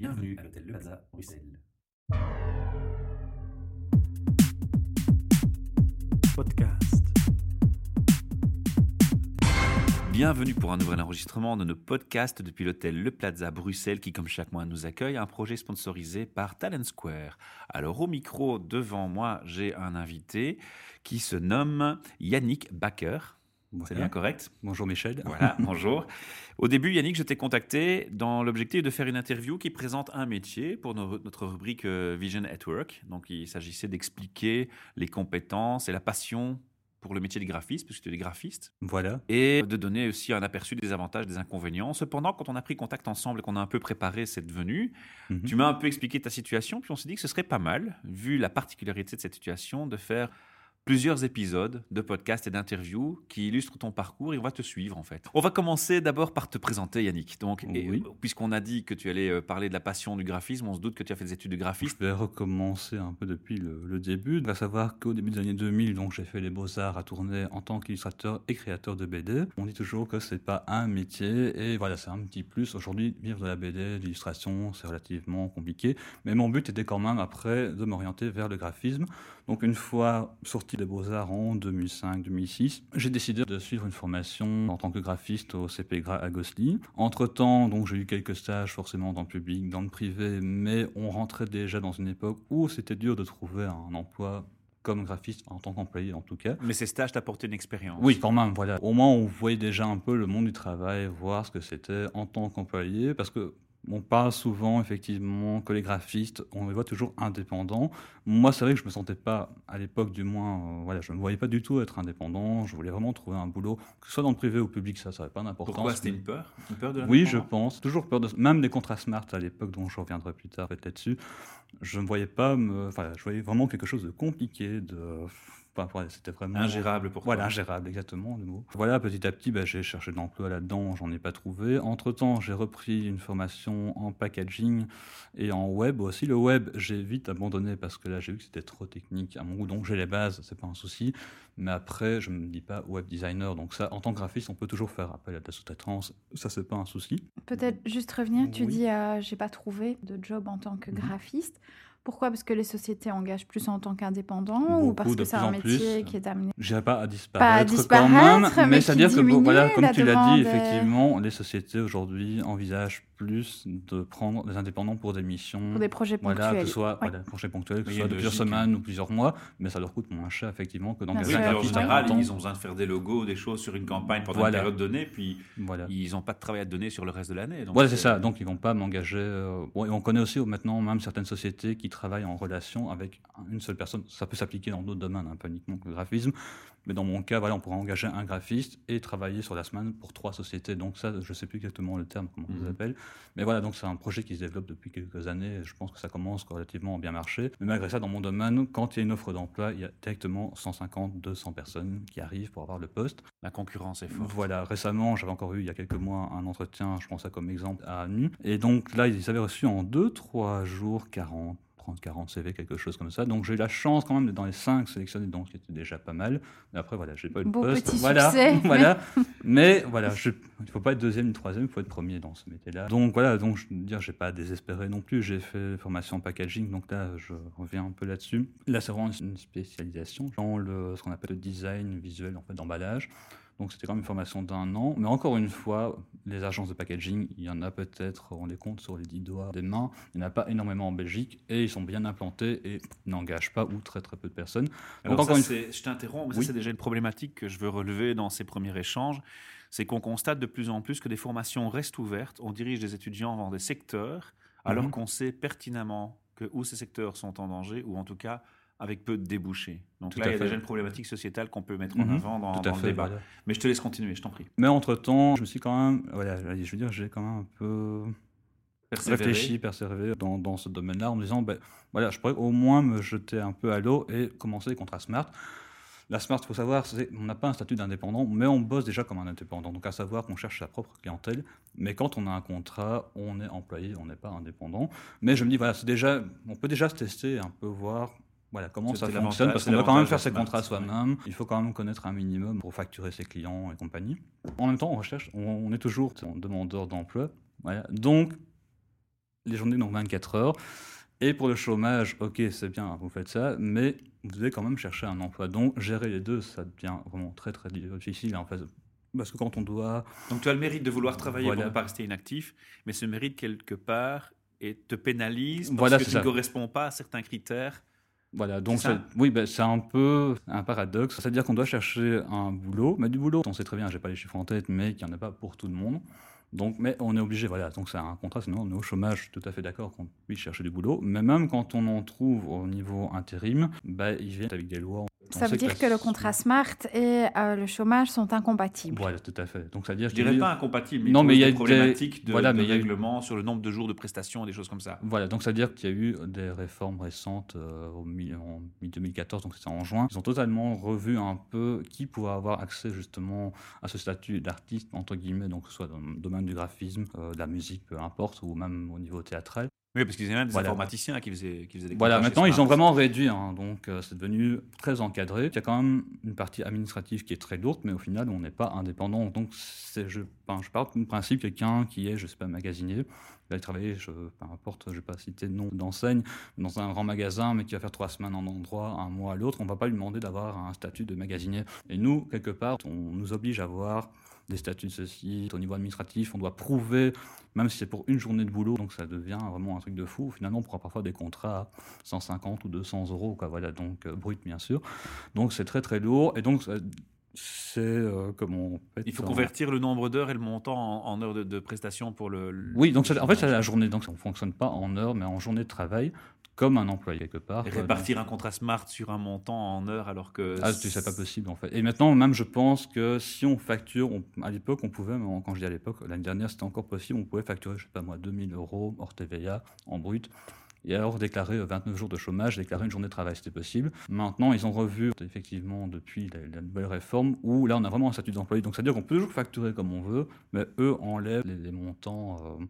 Bienvenue à l'hôtel Le Plaza, Bruxelles. Podcast. Bienvenue pour un nouvel enregistrement de nos podcasts depuis l'hôtel Le Plaza Bruxelles qui, comme chaque mois, nous accueille, un projet sponsorisé par Talent Square. Alors, au micro, devant moi, j'ai un invité qui se nomme Yannick C'est bien correct Bonjour Michel. Voilà, bonjour. Au début, Yannick, je t'ai contacté dans l'objectif de faire une interview qui présente un métier pour no- notre rubrique euh, Vision at Work. Donc, il s'agissait d'expliquer les compétences et la passion pour le métier de graphiste, puisque tu es graphiste Voilà. et de donner aussi un aperçu des avantages, des inconvénients. Cependant, quand on a pris contact ensemble et qu'on a un peu préparé cette venue, Mhm. tu m'as un peu expliqué ta situation, puis on s'est dit que ce serait pas mal, vu la particularité de cette situation, de faire plusieurs épisodes de podcasts et d'interviews qui illustrent ton parcours et on va te suivre en fait. On va commencer d'abord par te présenter Yannick. Donc, Oui. euh, puisqu'on a dit que tu allais euh, parler de la passion du graphisme, on se doute que tu as fait des études de Je graphiste. vais recommencer un peu depuis le, le début. À savoir qu'au début des années 2000, donc j'ai fait les beaux-arts à tourner en tant qu'illustrateur et créateur de BD. On dit toujours que c'est pas un métier et voilà, c'est un petit plus. Aujourd'hui, vivre de la BD, l'illustration, c'est relativement compliqué. Mais mon but était quand même après de m'orienter vers le graphisme. Donc une fois sorti des beaux-arts en 2005-2006, j'ai décidé de suivre une formation en tant que graphiste au CP Gra à Gosselies. Entre-temps, donc j'ai eu quelques stages forcément dans le public, dans le privé, mais on rentrait déjà dans une époque où c'était dur de trouver un emploi comme graphiste en tant qu'employé en tout cas. Mais ces stages t'apportaient une expérience. Oui, quand même, voilà. Au moins, on voyait déjà un peu le monde du travail, voir ce que c'était en tant qu'employé, parce que on parle souvent, effectivement, que les graphistes, on les voit toujours indépendants. Moi, c'est vrai que je me sentais pas, à l'époque du moins, euh, voilà, je ne me voyais pas du tout être indépendant. Je voulais vraiment trouver un boulot, que ce soit dans le privé ou le public, ça, ça n'avait pas d'importance. Pourquoi c'était une peur? Une peur de Oui, je pense. Toujours peur de. Même des contrats smart à l'époque, dont je reviendrai plus tard peut-être là-dessus, je ne voyais pas me. Enfin, je voyais vraiment quelque chose de compliqué, de. C'était vraiment. Ingérable pour toi. Voilà, ingérable, exactement le mot. Voilà, petit à petit, bah, j'ai cherché de l'emploi là-dedans, j'en ai pas trouvé. Entre-temps, j'ai repris une formation en packaging et en web aussi. Le web, j'ai vite abandonné parce que là, j'ai vu que c'était trop technique à mon goût. Donc, j'ai les bases, c'est pas un souci. Mais après, je me dis pas web designer. Donc, ça, en tant que graphiste, on peut toujours faire appel à de la sous-traitance. Ça, c'est pas un souci. Peut-être juste revenir, tu Oui. dis euh, j'ai pas trouvé de job en tant que Mhm. graphiste. Pourquoi? Parce que les sociétés engagent plus en tant qu'indépendant ou parce que c'est un plus. métier qui est amené Je dirais pas à disparaître, Pas à quand disparaître, même, mais qui c'est-à-dire que voilà, comme tu l'as dit, est- effectivement, les sociétés aujourd'hui envisagent plus de prendre des indépendants pour des missions. pour des projets Voilà, ponctuels. que ce soit Ouais. voilà, projet ponctuel, que ce soit de plusieurs semaines ou plusieurs mois, mais ça leur coûte moins cher, effectivement, que Bien d'engager Oui, sûr. en général, ils ont besoin de faire des logos, des choses sur une campagne pendant Voilà. une période donnée, puis Voilà. ils n'ont pas de travail à donner sur le reste de l'année. donc Voilà, c'est ça. Donc, ils vont pas m'engager. euh, bon, et on connaît aussi maintenant même certaines sociétés qui travaillent en relation avec une seule personne. Ça peut s'appliquer dans d'autres domaines, hein, pas uniquement que le graphisme. Mais dans mon cas, voilà, on pourrait engager un graphiste et travailler sur la semaine pour trois sociétés. Donc ça, je sais plus exactement le terme, comment Mhm. ça s'appelle. Mais voilà, donc c'est un projet qui se développe depuis quelques années. Je pense que ça commence relativement à bien marcher. Mais malgré ça, dans mon domaine, quand il y a une offre d'emploi, il y a directement 150, 200 personnes qui arrivent pour avoir le poste. La concurrence est forte. Voilà, récemment, j'avais encore eu il y a quelques mois un entretien, je prends ça comme exemple, à Nu. Et donc là, ils avaient reçu en 2-3 jours 40, 30, 40 CV, quelque chose comme ça. Donc j'ai eu la chance quand même d'être dans les 5 sélectionnés, donc ce qui était déjà pas mal. Mais après, voilà, j'ai pas eu Beau poste. petit voilà, succès. voilà. Mais voilà, je, il faut pas être deuxième ni troisième, il faut être premier dans ce métier-là. Donc voilà, donc je veux dire, j'ai pas désespéré non plus. J'ai fait formation en packaging, donc là, je reviens un peu là-dessus. Là, c'est vraiment une spécialisation dans le, ce qu'on appelle le design visuel en fait d'emballage. Donc c'était quand même une formation d'un an. Mais encore une fois, les agences de packaging, il y en a peut-être, on les compte sur les dix doigts des mains. Il n'y en a pas énormément en Belgique et ils sont bien implantés et n'engagent pas ou très très peu de personnes. Alors Donc, ça, encore une c'est- je t'interromps, mais Oui. c'est déjà une problématique que je veux relever dans ces premiers échanges. C'est qu'on constate de plus en plus que des formations restent ouvertes. On dirige des étudiants dans des secteurs, alors Mhm. qu'on sait pertinemment que où ces secteurs sont en danger, ou en tout cas avec peu de débouchés. Donc Tout là, il y a fait. déjà une problématique sociétale qu'on peut mettre en Mhm. avant dans, Tout dans le fait. débat. voilà. Mais je te laisse continuer, je t'en prie. Mais entre-temps, je me suis quand même, voilà, je veux dire, j'ai quand même un peu Persévérer. réfléchi, persévéré dans, dans ce domaine-là en me disant, ben, voilà, je pourrais au moins me jeter un peu à l'eau et commencer les contrats smart. La smart, il faut savoir, on n'a pas un statut d'indépendant, mais on bosse déjà comme un indépendant. Donc à savoir qu'on cherche sa propre clientèle, mais quand on a un contrat, on est employé, on n'est pas indépendant. Mais je me dis, voilà, c'est déjà, on peut déjà se tester, un peu voir voilà, comment ça fonctionne, parce qu'on doit quand même faire ses contrats soi-même. Il faut quand même connaître un minimum pour facturer ses clients et compagnie. En même temps, on recherche, on, est toujours en demandeur d'emploi. Voilà. Donc, les journées n'ont 24 heures. Et pour le chômage, ok, c'est bien, vous faites ça, mais vous devez quand même chercher un emploi. Donc, gérer les deux, ça devient vraiment très, très difficile, en fait. Parce que quand on doit... Donc, tu as le mérite de vouloir travailler Voilà. pour ne pas rester inactif, mais ce mérite, quelque part, et te pénalise parce Voilà, que tu ne corresponds pas à certains critères. Voilà, donc ça oui, ben, c'est un peu un paradoxe. C'est-à-dire qu'on doit chercher un boulot, mais du boulot, on sait très bien, j'ai pas les chiffres en tête, mais qu'il n'y en a pas pour tout le monde. Donc, mais on est obligé, voilà, donc c'est un contrat, sinon on est au chômage, je tout à fait d'accord qu'on puisse chercher du boulot. Mais même quand on en trouve au niveau intérim, ben, ils viennent avec des lois. On Ça veut dire que le contrat SMART et euh, le chômage sont incompatibles. Voilà, tout à fait. Donc, c'est-à-dire Je qu'il y a dirais pas incompatible, mais Non, il mais pose il y a des problématiques de, voilà, de mais il y a eu- règlement sur le nombre de jours de prestations et des choses comme ça. Voilà, donc c'est-à-dire qu'il y a eu des réformes récentes euh, au mi- en mi-2014, donc c'était en juin. Ils ont totalement revu un peu qui pouvait avoir accès justement à ce statut d'artiste, entre guillemets, donc que ce soit dans le domaine du graphisme, euh, de la musique, peu importe, ou même au niveau théâtral. Oui, parce qu'ils avaient même des Voilà. informaticiens qui faisaient, qui faisaient des Voilà, maintenant ils ont vraiment réduit, hein, donc euh, c'est devenu très encadré. Il y a quand même une partie administrative qui est très lourde, mais au final on n'est pas indépendant. Donc je, enfin, je parle du principe quelqu'un qui est, je sais pas, magasinier, il va travailler, je, peu importe, je ne vais pas citer de nom d'enseigne, dans un grand magasin, mais qui va faire trois semaines en endroit, un mois à l'autre, on ne va pas lui demander d'avoir un statut de magasinier. Et nous, quelque part, on nous oblige à avoir des statuts de ceci. Au niveau administratif, on doit prouver, même si c'est pour une journée de boulot, donc ça devient vraiment un truc de fou. Finalement, on prend parfois des contrats à 150 ou 200 euros, quoi, voilà, donc euh, brut bien sûr. Donc c'est très très lourd, et donc c'est euh, comment Il faut en- convertir le nombre d'heures et le montant en, en heures de, de prestations pour le. le- Oui, donc en fait c'est la journée, donc ça ne fonctionne pas en heures, mais en journée de travail, comme un employé quelque part. Et quoi, répartir un contrat smart sur un montant en heures alors que. Ah, c'est pas possible en fait. Et maintenant, même je pense que si on facture, on- à l'époque, on pouvait, mais quand je dis à l'époque, l'année dernière, c'était encore possible, on pouvait facturer, je sais pas moi, 2000 euros hors TVA en brut. Et alors déclarer euh, 29 jours de chômage, déclarer une journée de travail, c'était possible. Maintenant, ils ont revu, effectivement, depuis la, la nouvelle réforme, où là, on a vraiment un statut d'employé. Donc, c'est-à-dire qu'on peut toujours facturer comme on veut, mais eux enlèvent les, les montants. euh,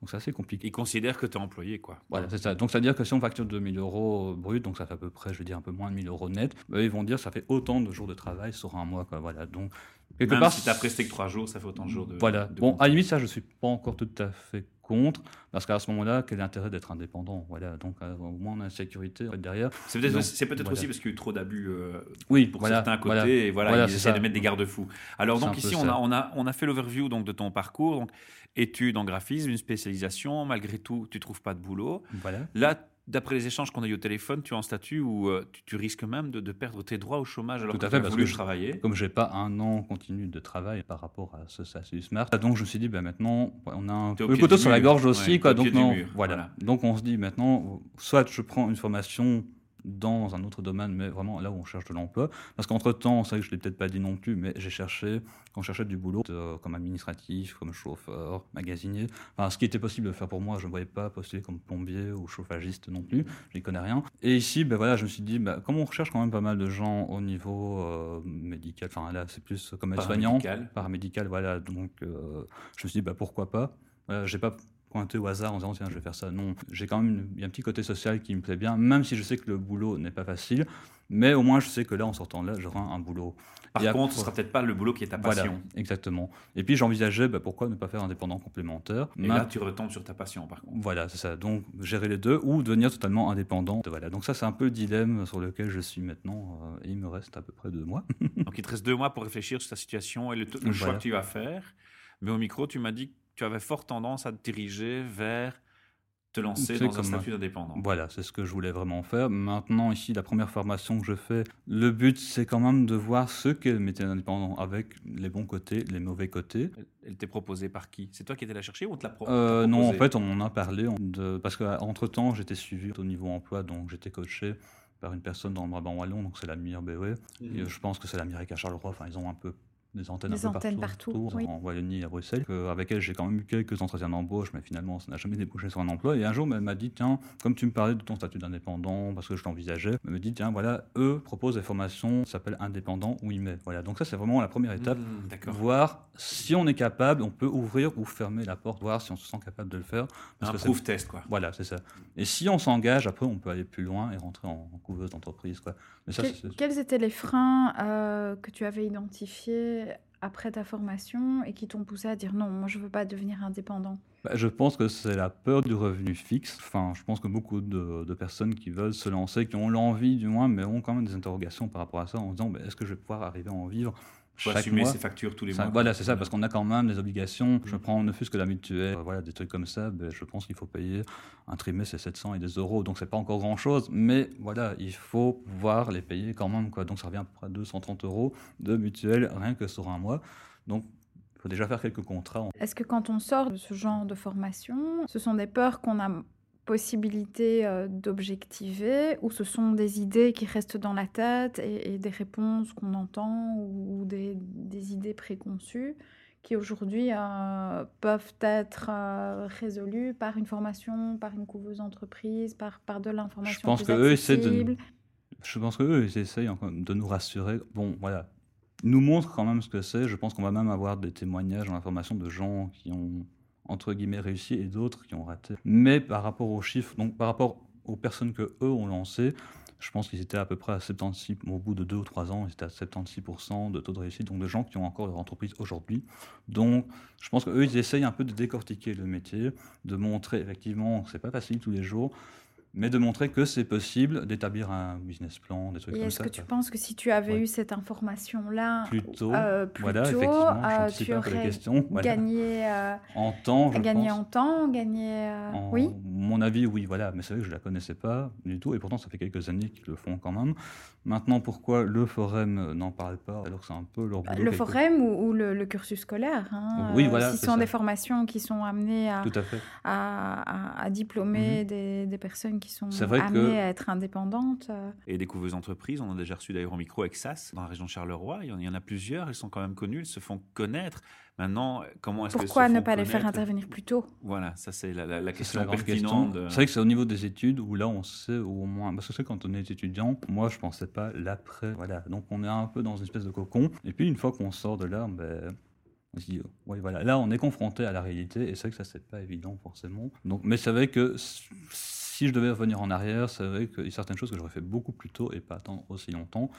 donc, c'est assez compliqué. Ils considèrent que tu es employé, quoi. Voilà, c'est ça. Donc, c'est-à-dire que si on facture 2000 euros brut, donc ça fait à peu près, je veux dire, un peu moins de 1000 euros net, eux, ils vont dire ça fait autant de jours de travail sur un mois, quoi. Voilà. Donc, quelque Même part. si tu as presté que trois jours, ça fait autant de jours de. Voilà. de bon, à la limite, ça, je suis pas encore tout à fait contre, parce qu'à ce moment-là, quel est l'intérêt d'être indépendant? Voilà. Donc, euh, au moins, on a la sécurité derrière. C'est peut-être aussi, peut-être voilà. aussi parce qu'il y a eu trop d'abus euh, Oui, pour voilà, certains côtés voilà. et voilà, ils essaient de mettre des garde-fous. Alors donc ici on a, on a on a fait l'overview donc de ton parcours donc études en graphisme, une spécialisation, malgré tout tu trouves pas de boulot. Voilà. Là d'après les échanges qu'on a eu au téléphone, tu es en statut où euh, tu, tu risques même de, de perdre tes droits au chômage alors Tout que tu as voulu que je- travailler. Comme j'ai pas un an continu de travail par rapport à ce statut smart, donc je me suis dit, ben maintenant, on a un peu le couteau sur la gorge aussi, quoi. Donc non, voilà. Donc on se dit maintenant, soit je prends une formation dans un autre domaine, mais vraiment là où on cherche de l'emploi. Parce qu'entre temps, c'est vrai que je l'ai peut-être pas dit non plus, mais j'ai cherché, quand je cherchais du boulot, euh, comme administratif, comme chauffeur, magasinier, enfin ce qui était possible de faire pour moi, je ne voyais pas postuler comme plombier ou chauffagiste non plus, je n'y connais rien. Et ici, ben voilà, je me suis dit, ben, comme on recherche quand même pas mal de gens au niveau euh, médical, enfin là c'est plus comme aide-soignant, Paramédical. paramédical, voilà, donc euh, je me suis dit, bah, pourquoi pas. Voilà, j'ai pas pointé au hasard en disant, tiens, je vais faire ça. Non, j'ai quand même une- un petit côté social qui me plaît bien, même si je sais que le boulot n'est pas facile. Mais au moins, je sais que là, en sortant de là, j'aurai un boulot. Par Et contre, après- ce sera peut-être pas le boulot qui est ta Voilà, passion. exactement. Et puis, j'envisageais, bah, pourquoi ne pas faire indépendant complémentaire Et Ma- là, tu retombes sur ta passion, par contre. Voilà, c'est ça. Donc, gérer les deux ou devenir totalement indépendant. Voilà. Donc, ça, c'est un peu le dilemme sur lequel je suis maintenant. euh, et il me reste à peu près deux mois. Donc, il te reste deux mois pour réfléchir sur ta situation et le, le choix que tu vas faire. Mais au micro, tu m'as dit tu avais fort tendance à te diriger vers te lancer dans un statut d'indépendant. Voilà, c'est ce que je voulais vraiment faire. Maintenant, ici, la première formation que je fais, le but, c'est quand même de voir ce qu'est le métier d'indépendant avec les bons côtés, les mauvais côtés. Elle- t'est proposée par qui? C'est toi qui étais la chercher ou on te l'a pro- Euh, t'a non, en proposée? fait, on en a parlé. on- de- parce qu'entre-temps, j'étais suivi au niveau emploi, donc j'étais coaché par une personne dans le Brabant Wallon, donc c'est la. Mhm. Et, euh, je pense que c'est l'Amérique à Charleroi, enfin, ils ont un peu des antennes Des un peu antennes partout, partout, autour, oui. en Wallonie et à Bruxelles, que- avec elle j'ai quand même eu quelques entretiens d'embauche, mais finalement ça n'a jamais débouché sur un emploi. Et un jour, elle m'a dit, tiens, comme tu me parlais de ton statut d'indépendant, parce que je l'envisageais, elle me dit, tiens, voilà, eux proposent des formations qui s'appellent indépendant ou IME. Voilà, donc ça c'est vraiment la première étape. D'accord. Voir si on est capable, on peut ouvrir ou fermer la porte, voir si on se sent capable de le faire. Parce Un que proof test, quoi. Voilà, c'est ça. Et si on s'engage, après, on peut aller plus loin et rentrer en, en couveuse d'entreprise. Quoi. Mais ça, Que- c'est- quels étaient les freins euh, que tu avais identifiés après ta formation et qui t'ont poussé à dire non, moi je veux pas devenir indépendant? Bah, je pense que c'est la peur du revenu fixe. Enfin, je pense que beaucoup de, personnes qui veulent se lancer, qui ont l'envie du moins, mais ont quand même des interrogations par rapport à ça en disant bah, est-ce que je vais pouvoir arriver à en vivre? Faut chaque assumer mois ses factures tous les Ça- mois. Voilà, c'est ça, parce qu'on a quand même des obligations. Mm. Je prends ne fût-ce que la mutuelle, euh, voilà, des trucs comme ça. ben, je pense qu'il faut payer un trimestre, c'est 700 et des euros, donc c'est pas encore grand-chose. Mais voilà, il faut pouvoir les payer quand même, quoi. Donc ça revient à peu près à 230 euros de mutuelle rien que sur un mois. Donc il faut déjà faire quelques contrats. Est-ce que quand on sort de ce genre de formation, ce sont des peurs qu'on a possibilité euh, d'objectiver ou ce sont des idées qui restent dans la tête et, et des réponses qu'on entend ou, ou des, des idées préconçues qui aujourd'hui euh, peuvent être euh, résolues par une formation, par une couveuse entreprise, par, par de l'information Je pense plus qu'eux essaient de- accessible Je pense qu'eux, ils essayent de nous rassurer. Bon, voilà. Ils nous montrent quand même ce que c'est. Je pense qu'on va même avoir des témoignages dans l'information de gens qui ont, entre guillemets, réussi et d'autres qui ont raté. Mais par rapport aux chiffres, donc par rapport aux personnes que eux ont lancées, je pense qu'ils étaient à peu près à 76, au bout de deux ou trois ans, ils étaient à 76% de taux de réussite, donc de gens qui ont encore leur entreprise aujourd'hui. Donc, je pense qu'eux, ils essayent un peu de décortiquer le métier, de montrer effectivement que c'est pas facile tous les jours, mais de montrer que c'est possible d'établir un business plan, des trucs Et comme est-ce ça. que tu penses que si tu avais Ouais. eu cette information-là Plus tôt, euh, plus voilà, tôt, effectivement, euh, tu aurais question. Voilà. gagné, euh, En temps, je gagné pense. en temps, gagné... euh, En- Oui Mon avis, oui, voilà. Mais c'est vrai que je la connaissais pas du tout, et pourtant ça fait quelques années qu'ils le font quand même. Maintenant, pourquoi le forum n'en parle pas alors que c'est un peu leur boulot Le forum ou, ou le, le cursus scolaire. hein, Oui, voilà, Ce sont ça. des formations qui sont amenées à, à diplômer des, des personnes qui sont vrai que- amenées à être indépendantes. euh. Et des couveuses entreprises, on a déjà reçu d'ailleurs au micro avec SAS, dans la région de Charleroi. Il y en- a plusieurs, elles sont quand même connues, elles se font connaître. Maintenant, comment est-ce que Pourquoi se ne pas les faire intervenir plus tôt? Voilà, ça c'est la, la- question pertinente. question. de- C'est vrai que c'est au niveau des études où là on sait au moins parce que c'est quand on est étudiant. Moi je pensais pas l'après. Voilà, donc on est un peu dans une espèce de cocon. Et puis une fois qu'on sort de là, ben on se dit oui voilà, là on est confronté à la réalité et c'est vrai que ça c'est pas évident forcément. Donc mais c'est vrai que si je devais revenir en arrière, c'est vrai qu'il y a certaines choses que j'aurais fait beaucoup plus tôt et pas attendre aussi longtemps.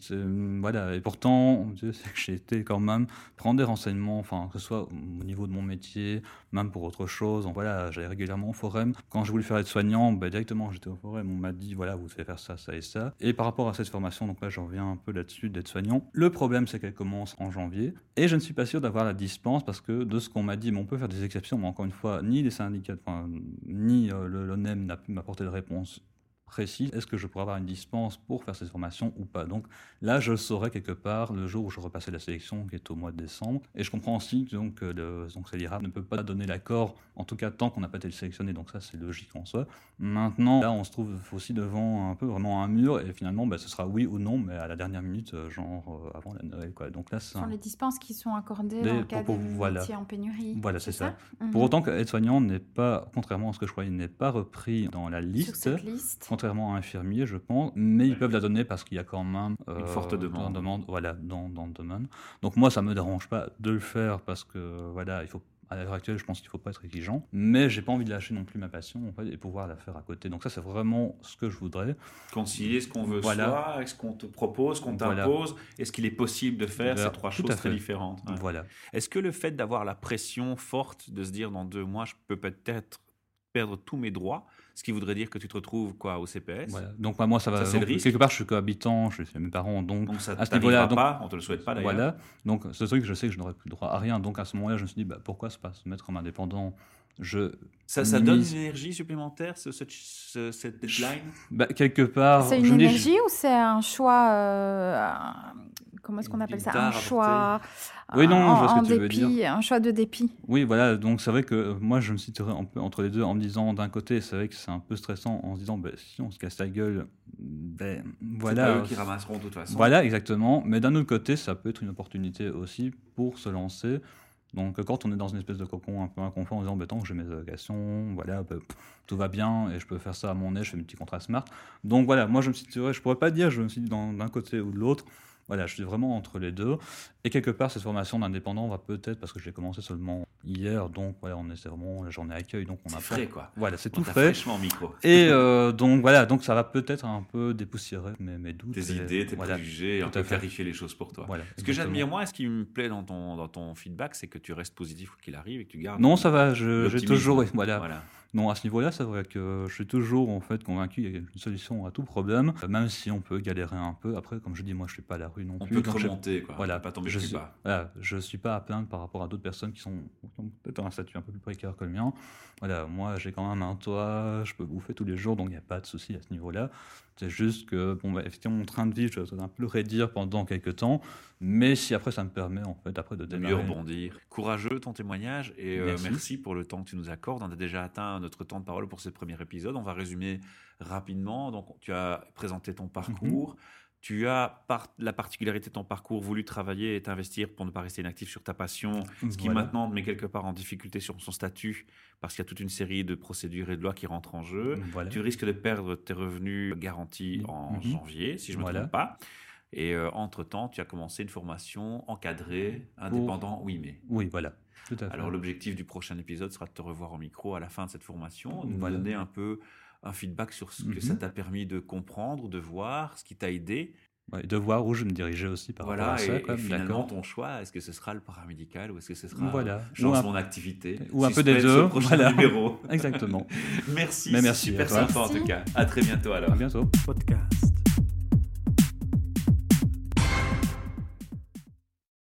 C'est- Voilà, et pourtant, sait que j'ai été quand même prendre des renseignements, enfin, que ce soit au niveau de mon métier, même pour autre chose. Voilà, j'allais régulièrement au forum. Quand je voulais faire être soignant, ben, directement, j'étais au forum. On m'a dit, voilà, vous devez faire ça, ça et ça. Et par rapport à cette formation, donc là, j'en reviens un peu là-dessus d'être soignant. Le problème, c'est qu'elle commence en janvier. Et je ne suis pas sûr d'avoir la dispense parce que de ce qu'on m'a dit, mais on peut faire des exceptions, mais encore une fois, ni les syndicats, ni euh, le- l'ONEM n'a pu m'apporter de réponse précise. Est-ce que je pourrais avoir une dispense pour faire cette formation ou pas? Donc là, je le saurai quelque part le jour où je repassais la sélection, qui est au mois de décembre. Et je comprends aussi que donc, euh, le, donc ne peut pas donner l'accord, en tout cas tant qu'on n'a pas été sélectionné. Donc ça, c'est logique en soi. Maintenant, là, on se trouve aussi devant un peu vraiment un mur, et finalement, bah, ce sera oui ou non, mais à la dernière minute, euh, genre euh, avant la Noël. Quoi. Donc là, Ce sont un- les dispenses qui sont accordées dans le cas pour- des voilà. métiers en pénurie. Voilà, c'est ça. Mhm. Pour autant qu'aide-soignant n'est pas, contrairement à ce que je croyais, n'est pas repris dans la Sur liste. cette liste. Contrairement à infirmier, je pense, mais ils peuvent la donner parce qu'il y a quand même euh, Une forte demande. dans le demande, voilà, dans, dans le domaine. Donc moi, ça me dérange pas de le faire parce que voilà, il faut à l'heure actuelle, je pense qu'il faut pas être exigeant, mais j'ai pas envie de lâcher non plus ma passion en fait, et pouvoir la faire à côté. Donc ça, c'est vraiment ce que je voudrais. Concilier ce qu'on veut Voilà. soi, avec ce qu'on te propose, ce qu'on Voilà. t'impose. Est-ce qu'il est possible de faire Voilà, ces trois tout choses très différentes Ouais. Voilà. Est-ce que le fait d'avoir la pression forte de se dire dans deux mois, je peux peut-être perdre tous mes droits, ce qui voudrait dire que tu te retrouves quoi au CPS voilà. Donc moi, moi, ça va. Ça, donc, quelque part, je suis cohabitant, je suis mes parents, donc Donc ça à ce niveau-là, donc- pas, on te le souhaite pas d'ailleurs. Voilà. Donc, ce truc, je sais que je n'aurais plus droit à rien. Donc, à ce moment-là, je me suis dit, bah, pourquoi se pas se mettre comme indépendant? Je, Ça, ça donne une énergie supplémentaire, ce, ce- ce- cette deadline? Bah, quelque part, C'est je une dis, énergie ou c'est un choix euh, Comment est-ce qu'on appelle ça? Un choix. Oui, non, en, je vois ce que veux Un choix de dépit. Oui, voilà, donc c'est vrai que euh, moi je me situerais un peu entre les deux en me disant d'un côté, c'est vrai que c'est un peu stressant en se disant, ben, si on se casse la gueule, ben C'est voilà. pas eux qui ramasseront de toute façon. Voilà, exactement. Mais d'un autre côté, ça peut être une opportunité aussi pour se lancer. Donc euh, quand on est dans une espèce de cocon un peu inconfort en disant, ben, tant que j'ai mes allocations, voilà, pff, tout va bien et je peux faire ça à mon âge, je fais mes petits contrats smart. Donc voilà, moi je me situerais, je pourrais pas dire, je me suis dit dans- d'un côté ou de l'autre. Voilà, je suis vraiment entre les deux. Et quelque part, cette formation d'indépendant va peut-être, parce que j'ai commencé seulement hier, donc voilà, on est vraiment la journée accueil, donc on a frais, pas- quoi. Voilà, c'est tout frais. fraîchement micro. Et euh, donc voilà, donc ça va peut-être un peu dépoussiérer mes, mes doutes. Tes et idées, tes voilà, préjugés, un peu clarifier les choses pour toi. Voilà, Ce que j'admire, moi, ce qui me plaît dans ton, dans ton feedback, c'est que tu restes positif quoi qu'il arrive et que tu gardes. Non, ça va, je- j'ai toujours. Voilà. Voilà. Non, à ce niveau-là, c'est vrai que je suis toujours en fait convaincu qu'il y a une solution à tout problème, même si on peut galérer un peu. Après, comme je dis, moi, je suis pas à la rue non On plus. peut donc j'ai- remonter, quoi. Voilà, Pas tomber je plus suis, bas. voilà, je suis pas à plaindre par rapport à d'autres personnes qui sont, peut-être un statut un peu plus précaire que le mien. Voilà, moi j'ai quand même un toit, je peux bouffer tous les jours, donc il n'y a pas de souci à ce niveau-là. C'est juste que, bon, bah, effectivement, mon train de vie, je dois un peu le réduire pendant quelques temps, mais si après ça me permet en fait après de de mieux démarrer. rebondir. Courageux ton témoignage et euh, merci. Merci. pour le temps que tu nous accordes. On a déjà atteint notre temps de parole pour ce premier épisode. On va résumer rapidement. Donc, tu as présenté ton parcours. Tu as par la particularité de ton parcours voulu travailler et t'investir pour ne pas rester inactif sur ta passion, ce qui Voilà. maintenant te met quelque part en difficulté sur son statut parce qu'il y a toute une série de procédures et de lois qui rentrent en jeu. Voilà. Tu risques de perdre tes revenus garantis en Mhm. janvier, si je ne me Voilà. trompe pas. Et euh, entre-temps, tu as commencé une formation encadrée, indépendant, oui, mais. Oui, voilà. Tout à fait. Alors l'objectif du prochain épisode sera de te revoir au micro à la fin de cette formation, de nous donner un peu un feedback sur ce que Mhm. ça t'a permis de comprendre, de voir, ce qui t'a aidé. Ouais, de voir où je me dirigeais aussi par voilà, rapport à ça. et, finalement ton choix, est-ce que ce sera le paramédical ou est-ce que ce sera Voilà. je lance Ou un- mon activité? ou un peu des deux, voilà. numéro. Exactement. merci, Mais c'est merci super sympa en tout cas. À très bientôt alors. À bientôt. Podcast.